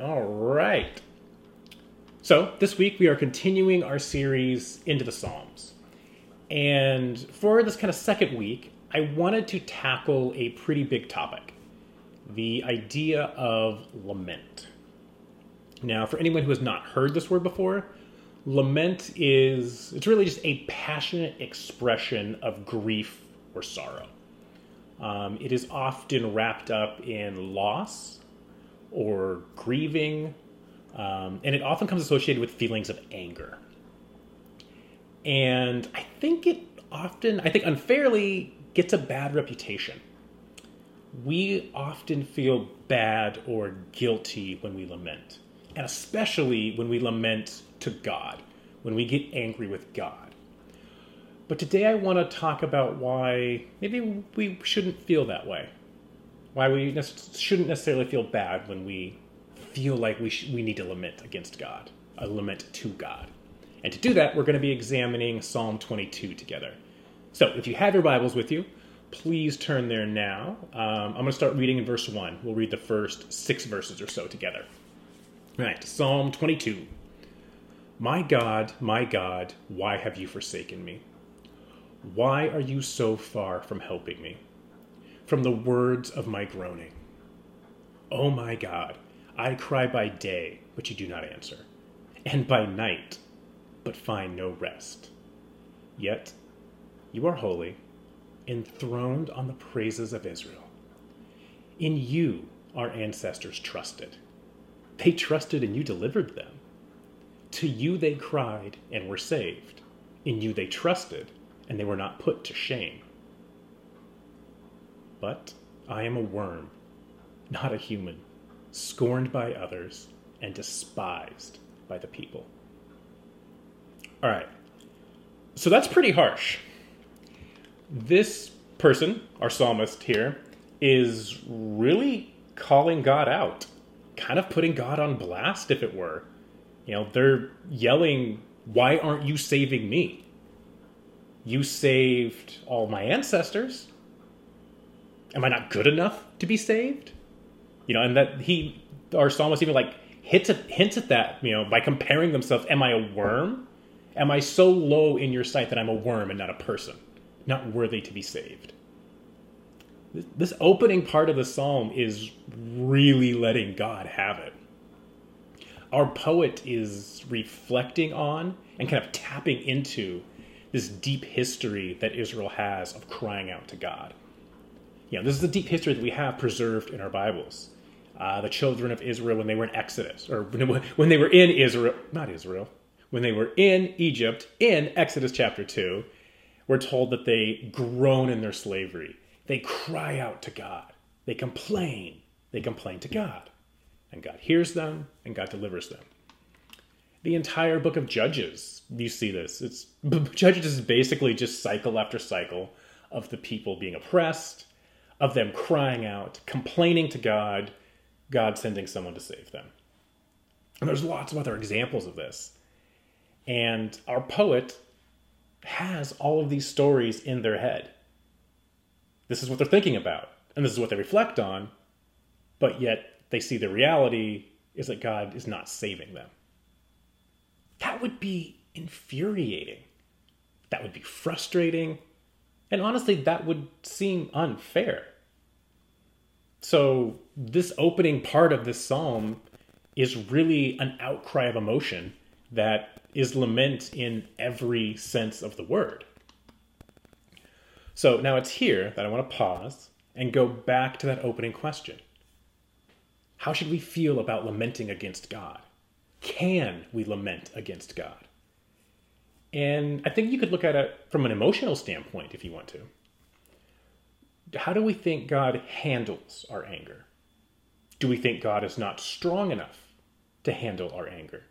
All right. So, this week we are continuing our series into the Psalms. And for this kind of second week, I wanted to tackle a pretty big topic the idea of lament. Now, for anyone who has not heard this word before, lament is it's really just a passionate expression of grief or sorrow. Um, it is often wrapped up in loss or grieving, um, and it often comes associated with feelings of anger. And I think it often, I think unfairly, gets a bad reputation. We often feel bad or guilty when we lament, and especially when we lament to God, when we get angry with God. But today I want to talk about why maybe we shouldn't feel that way. Why we ne- shouldn't necessarily feel bad when we feel like we, sh- we need to lament against God, a lament to God. And to do that, we're going to be examining Psalm 22 together. So if you have your Bibles with you, please turn there now. Um, I'm going to start reading in verse 1. We'll read the first six verses or so together. All right, Psalm 22. My God, my God, why have you forsaken me? Why are you so far from helping me? From the words of my groaning. Oh my God, I cry by day, but you do not answer, and by night, but find no rest. Yet you are holy, enthroned on the praises of Israel. In you our ancestors trusted. They trusted and you delivered them. To you they cried and were saved. In you they trusted and they were not put to shame. But I am a worm, not a human, scorned by others and despised by the people. All right. So that's pretty harsh. This person, our psalmist here, is really calling God out, kind of putting God on blast, if it were. You know, they're yelling, Why aren't you saving me? You saved all my ancestors. Am I not good enough to be saved? You know, and that he, our psalmist, even like hits at, hints at that, you know, by comparing themselves. Am I a worm? Am I so low in your sight that I'm a worm and not a person, not worthy to be saved? This opening part of the psalm is really letting God have it. Our poet is reflecting on and kind of tapping into this deep history that Israel has of crying out to God. You know, this is the deep history that we have preserved in our Bibles. Uh, the children of Israel when they were in Exodus, or when they were in Israel, not Israel, when they were in Egypt in Exodus chapter 2, we're told that they groan in their slavery. They cry out to God. They complain. They complain to God. And God hears them and God delivers them. The entire book of Judges, you see this. It's Judges is basically just cycle after cycle of the people being oppressed, of them crying out, complaining to God, God sending someone to save them. And there's lots of other examples of this. And our poet has all of these stories in their head. This is what they're thinking about, and this is what they reflect on, but yet they see the reality is that God is not saving them. That would be infuriating. That would be frustrating. And honestly, that would seem unfair. So, this opening part of this psalm is really an outcry of emotion that is lament in every sense of the word. So now it's here that I want to pause and go back to that opening question. How should we feel about lamenting against God? Can we lament against God? And I think you could look at it from an emotional standpoint if you want to. How do we think God handles our anger? Do we think God is not strong enough to handle our anger?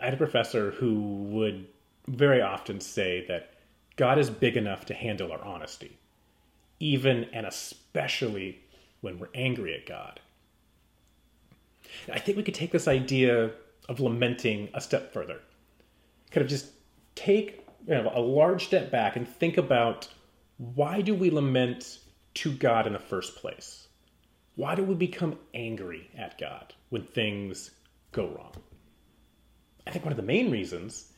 I had a professor who would very often say that God is big enough to handle our honesty, even and especially when we're angry at God. I think we could take this idea of lamenting a step further. Kind of just take you know, a large step back and think about why do we lament to God in the first place? Why do we become angry at God when things go wrong? I think one of the main reasons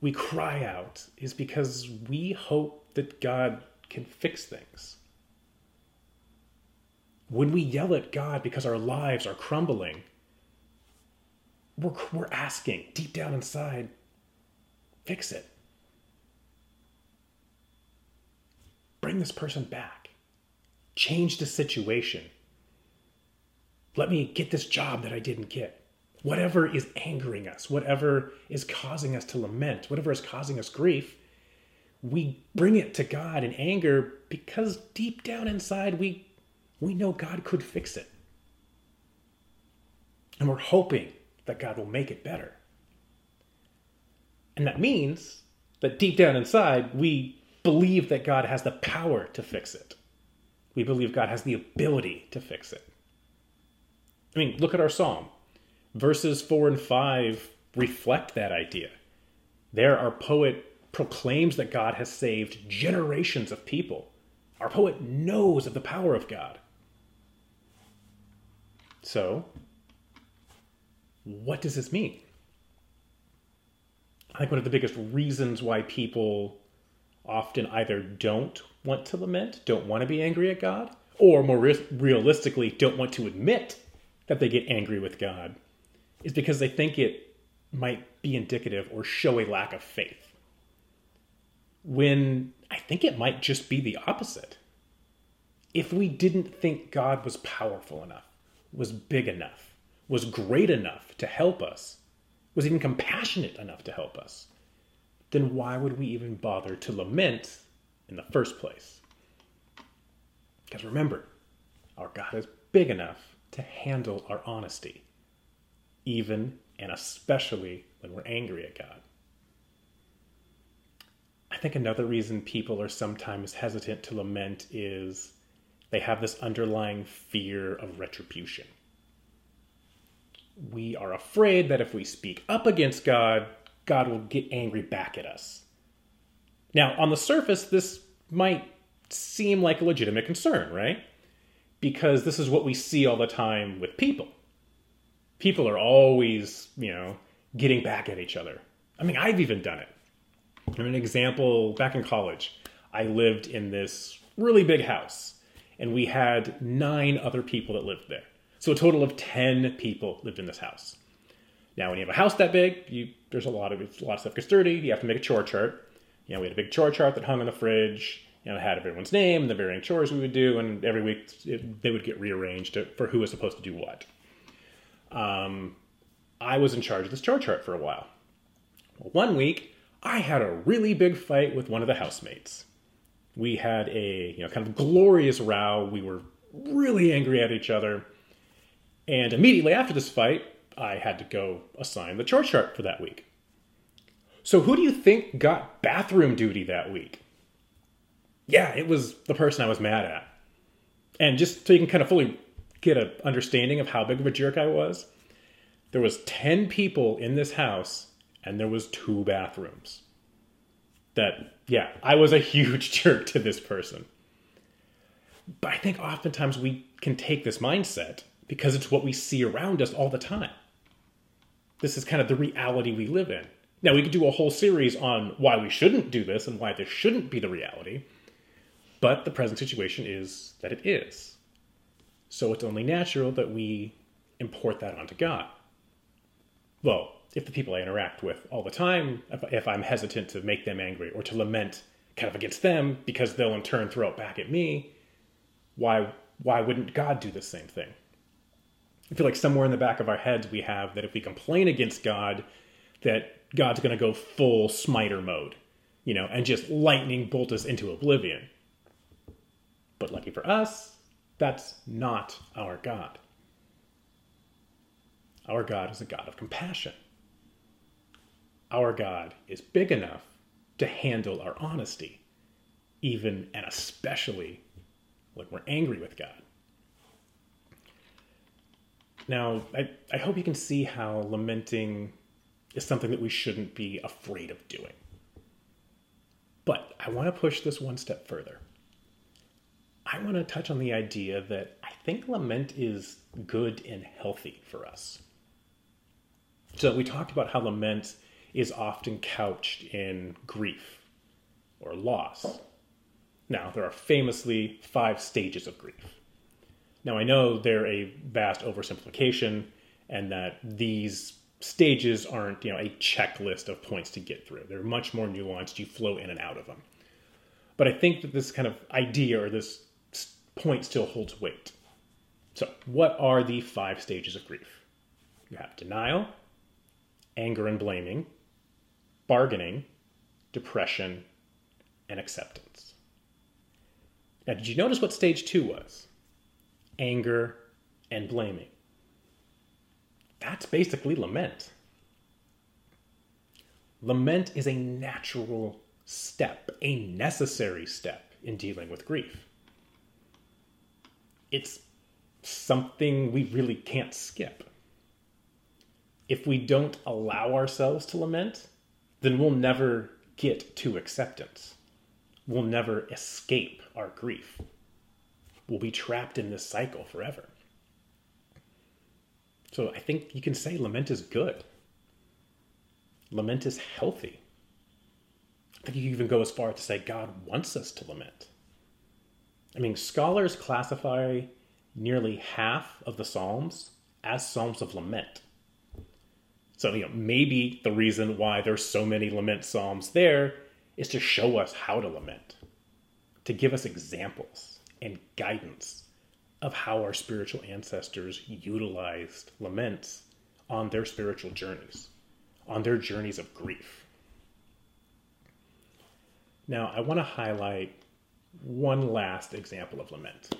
we cry out is because we hope that God can fix things. When we yell at God because our lives are crumbling, we're, we're asking deep down inside, fix it. Bring this person back. Change the situation. Let me get this job that I didn't get. Whatever is angering us, whatever is causing us to lament, whatever is causing us grief, we bring it to God in anger because deep down inside we we know God could fix it. And we're hoping that God will make it better. And that means that deep down inside we believe that God has the power to fix it. We believe God has the ability to fix it. I mean, look at our psalm. Verses 4 and 5 reflect that idea. There, our poet proclaims that God has saved generations of people. Our poet knows of the power of God. So, what does this mean? I think one of the biggest reasons why people often either don't want to lament, don't want to be angry at God, or more re- realistically, don't want to admit that they get angry with God is because they think it might be indicative or show a lack of faith. When I think it might just be the opposite. If we didn't think God was powerful enough, was big enough, was great enough to help us, was even compassionate enough to help us, then why would we even bother to lament in the first place? Because remember, our God is big enough to handle our honesty, even and especially when we're angry at God. I think another reason people are sometimes hesitant to lament is they have this underlying fear of retribution. We are afraid that if we speak up against God, God will get angry back at us. Now, on the surface, this might seem like a legitimate concern, right? Because this is what we see all the time with people. People are always, you know, getting back at each other. I mean, I've even done it. I'm an example back in college, I lived in this really big house and we had nine other people that lived there. So a total of 10 people lived in this house. Now, when you have a house that big, you, there's a lot of a lot of stuff gets dirty. You have to make a chore chart. You know, we had a big chore chart that hung on the fridge. You know, it had everyone's name and the varying chores we would do, and every week it, they would get rearranged to, for who was supposed to do what. Um, I was in charge of this chore chart for a while. Well, one week, I had a really big fight with one of the housemates we had a you know kind of glorious row. We were really angry at each other, and immediately after this fight, I had to go assign the chore chart for that week. So who do you think got bathroom duty that week? Yeah, it was the person I was mad at. And just so you can kind of fully get an understanding of how big of a jerk I was, there was 10 people in this house and there was two bathrooms that, yeah, I was a huge jerk to this person. But I think oftentimes we can take this mindset because it's what we see around us all the time. This is kind of the reality we live in. Now, we could do a whole series on why we shouldn't do this and why this shouldn't be the reality, but the present situation is that it is. So it's only natural that we import that onto God. Well, if the people I interact with all the time, if, I'm hesitant to make them angry or to lament kind of against them because they'll in turn throw it back at me, why why wouldn't God do the same thing? I feel like somewhere in the back of our heads we have that if we complain against God, that God's going to go full smiter mode, you know, and just lightning bolt us into oblivion. But lucky for us, that's not our God. Our God is a God of compassion our God is big enough to handle our honesty, even and especially when we're angry with God. Now, I, I hope you can see how lamenting is something that we shouldn't be afraid of doing. But I want to push this one step further. I want to touch on the idea that I think lament is good and healthy for us. So we talked about how lament is often couched in grief or loss. Now, there are famously five stages of grief. Now, I know they're a vast oversimplification and that these stages aren't, you know, a checklist of points to get through. They're much more nuanced. You flow in and out of them. But I think that this kind of idea or this point still holds weight. So, what are the five stages of grief? You have denial, anger and blaming, bargaining, depression, and acceptance. Now, did you notice what stage two was? Anger and blaming. That's basically lament. Lament is a natural step, a necessary step in dealing with grief. It's something we really can't skip. If we don't allow ourselves to lament, then we'll never get to acceptance. We'll never escape our grief. We'll be trapped in this cycle forever. So I think you can say lament is good. Lament is healthy. I think you can even go as far as to say God wants us to lament. I mean, scholars classify nearly half of the Psalms as Psalms of lament. So, you know, maybe the reason why there's so many lament Psalms there is to show us how to lament, to give us examples and guidance of how our spiritual ancestors utilized laments on their spiritual journeys, on their journeys of grief. Now, I want to highlight one last example of lament,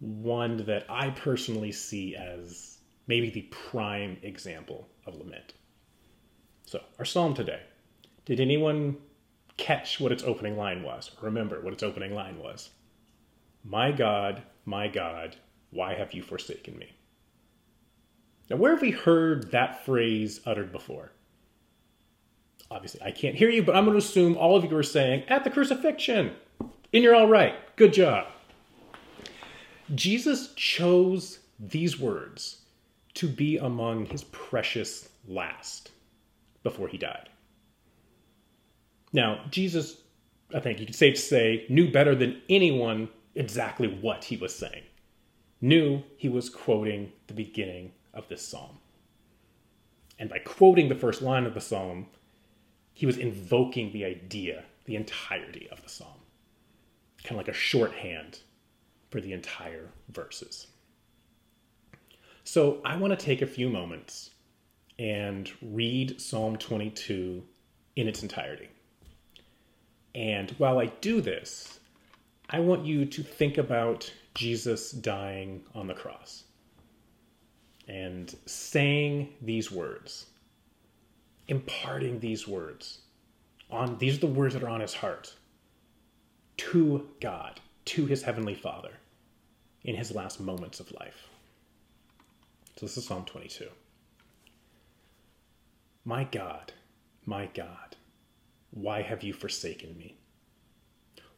one that I personally see as maybe the prime example of lament. So, our psalm today. Did anyone catch what its opening line was? Remember what its opening line was? My God, my God, why have you forsaken me? Now, where have we heard that phrase uttered before? Obviously, I can't hear you, but I'm going to assume all of you are saying, at the crucifixion. And you're all right. Good job. Jesus chose these words to be among his precious last before he died. Now, Jesus, I think you could safe to say, knew better than anyone exactly what he was saying. Knew he was quoting the beginning of this psalm. And by quoting the first line of the psalm, he was invoking the idea, the entirety of the psalm. Kind of like a shorthand for the entire verses. So I want to take a few moments and read Psalm 22 in its entirety. And while I do this, I want you to think about Jesus dying on the cross and saying these words, imparting these words on these are the words that are on his heart to God, to his heavenly Father in his last moments of life. So this is Psalm 22. My God, my God, why have you forsaken me?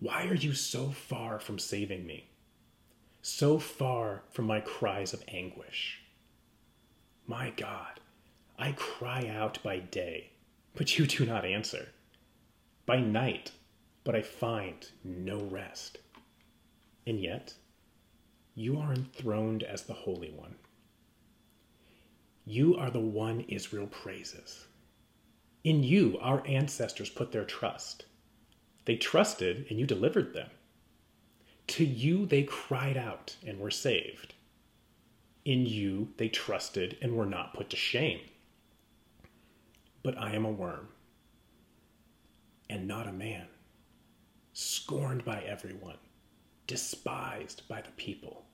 Why are you so far from saving me? So far from my cries of anguish? My God, I cry out by day, but you do not answer. By night, but I find no rest. And yet, you are enthroned as the Holy One. You are the one Israel praises. In you, our ancestors put their trust. They trusted and you delivered them. To you they cried out and were saved. In you they trusted and were not put to shame. But I am a worm and not a man, scorned by everyone, despised by the people.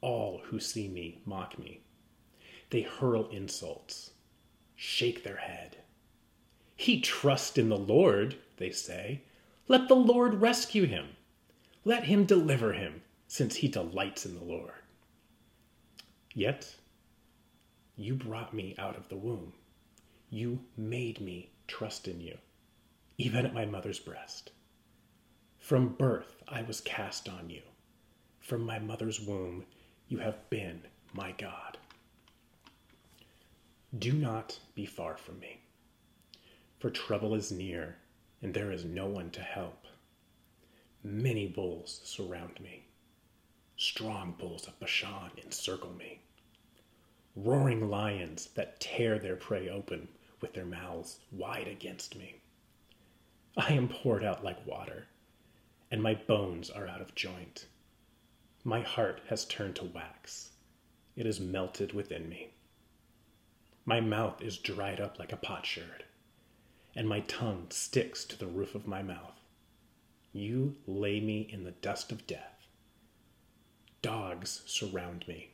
All who see me mock me. They hurl insults, shake their head. He trusts in the Lord they say. Let the Lord rescue him. Let him deliver him, since he delights in the Lord. Yet, you brought me out of the womb. You made me trust in you, even at my mother's breast. From birth I was cast on you. From my mother's womb, you have been my God. Do not be far from me, for trouble is near, and there is no one to help. Many bulls surround me. Strong bulls of Bashan encircle me. Roaring lions that tear their prey open with their mouths wide against me. I am poured out like water, and my bones are out of joint. My heart has turned to wax, it is melted within me. My mouth is dried up like a potsherd, and my tongue sticks to the roof of my mouth. You lay me in the dust of death. Dogs surround me.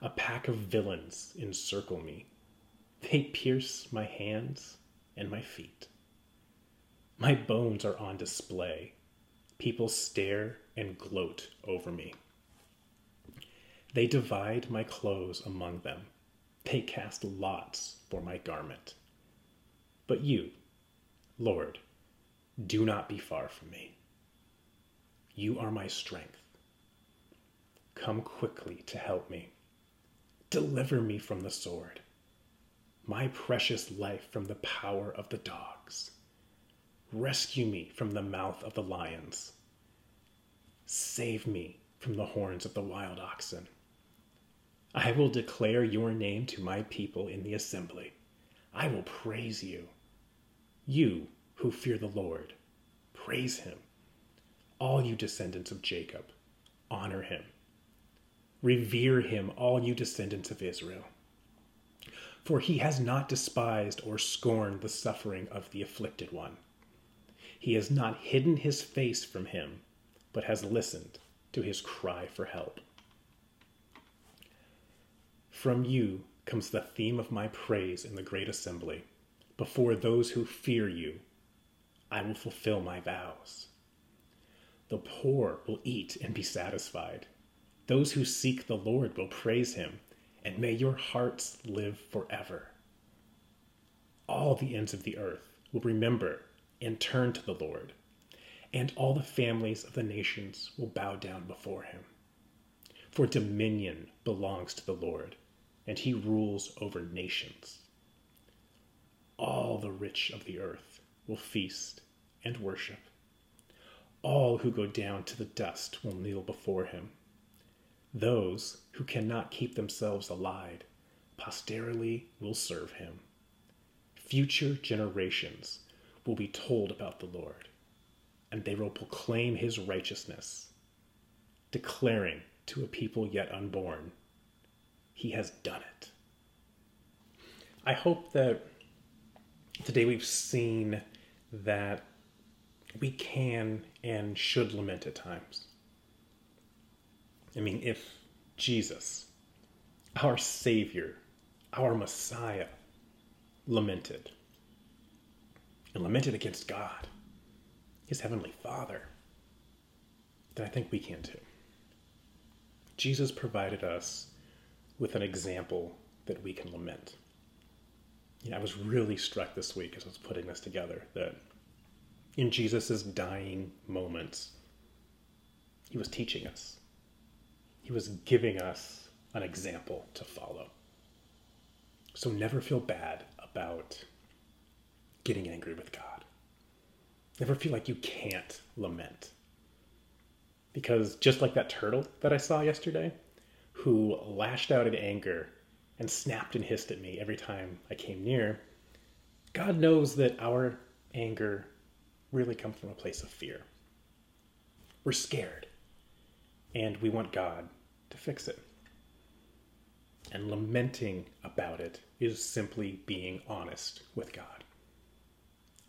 A pack of villains encircle me. They pierce my hands and my feet. My bones are on display. People stare and gloat over me. They divide my clothes among them. They cast lots for my garment. But you, Lord, do not be far from me. You are my strength. Come quickly to help me. Deliver me from the sword, my precious life from the power of the dogs. Rescue me from the mouth of the lions. Save me from the horns of the wild oxen. I will declare your name to my people in the assembly. I will praise you. You who fear the Lord, praise him. All you descendants of Jacob, honor him. Revere him, all you descendants of Israel. For he has not despised or scorned the suffering of the afflicted one. He has not hidden his face from him, but has listened to his cry for help. From you comes the theme of my praise in the great assembly. Before those who fear you, I will fulfill my vows. The poor will eat and be satisfied. Those who seek the Lord will praise him, and may your hearts live forever. All the ends of the earth will remember and turn to the Lord, and all the families of the nations will bow down before him. For dominion belongs to the Lord, and he rules over nations. All the rich of the earth will feast and worship all who go down to the dust will kneel before him. Those who cannot keep themselves alive, posterity will serve him. Future generations will be told about the Lord, and they will proclaim his righteousness, declaring to a people yet unborn, He has done it. I hope that today we've seen that we can and should lament at times. I mean, if Jesus, our Savior, our Messiah, lamented, and lamented against God, his Heavenly Father, then I think we can too. Jesus provided us with an example that we can lament. You know, I was really struck this week as I was putting this together that in Jesus' dying moments, he was teaching us. He was giving us an example to follow. So never feel bad about getting angry with God. Never feel like you can't lament. Because just like that turtle that I saw yesterday, who lashed out in anger and snapped and hissed at me every time I came near, God knows that our anger really comes from a place of fear. We're scared, and we want God to fix it. And lamenting about it is simply being honest with God.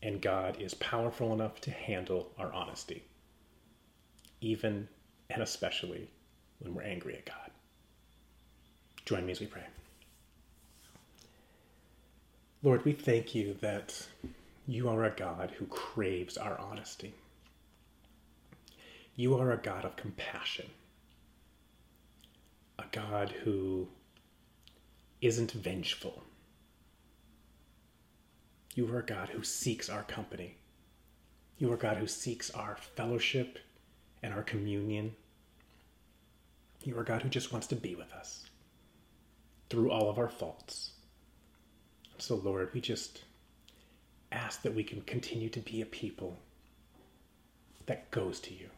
And God is powerful enough to handle our honesty, even and especially when we're angry at God. Join me as we pray. Lord, we thank you that you are a God who craves our honesty. You are a God of compassion, a God who isn't vengeful. You are a God who seeks our company. You are a God who seeks our fellowship and our communion. You are a God who just wants to be with us through all of our faults. So, Lord, we just ask that we can continue to be a people that goes to you,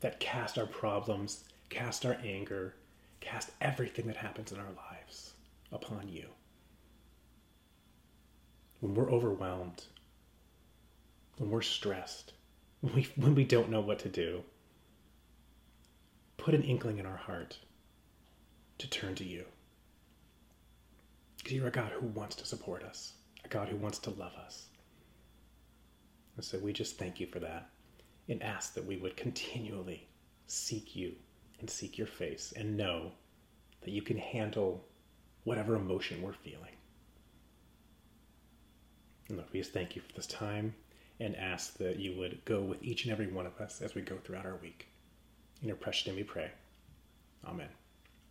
that cast our problems, cast our anger, cast everything that happens in our lives upon you. When we're overwhelmed, when we're stressed, when we, when we don't know what to do, put an inkling in our heart to turn to you. Because you're a God who wants to support us, a God who wants to love us. And so we just thank you for that and ask that we would continually seek you and seek your face and know that you can handle whatever emotion we're feeling. And Lord, we just thank you for this time and ask that you would go with each and every one of us as we go throughout our week. In your precious name we pray. Amen.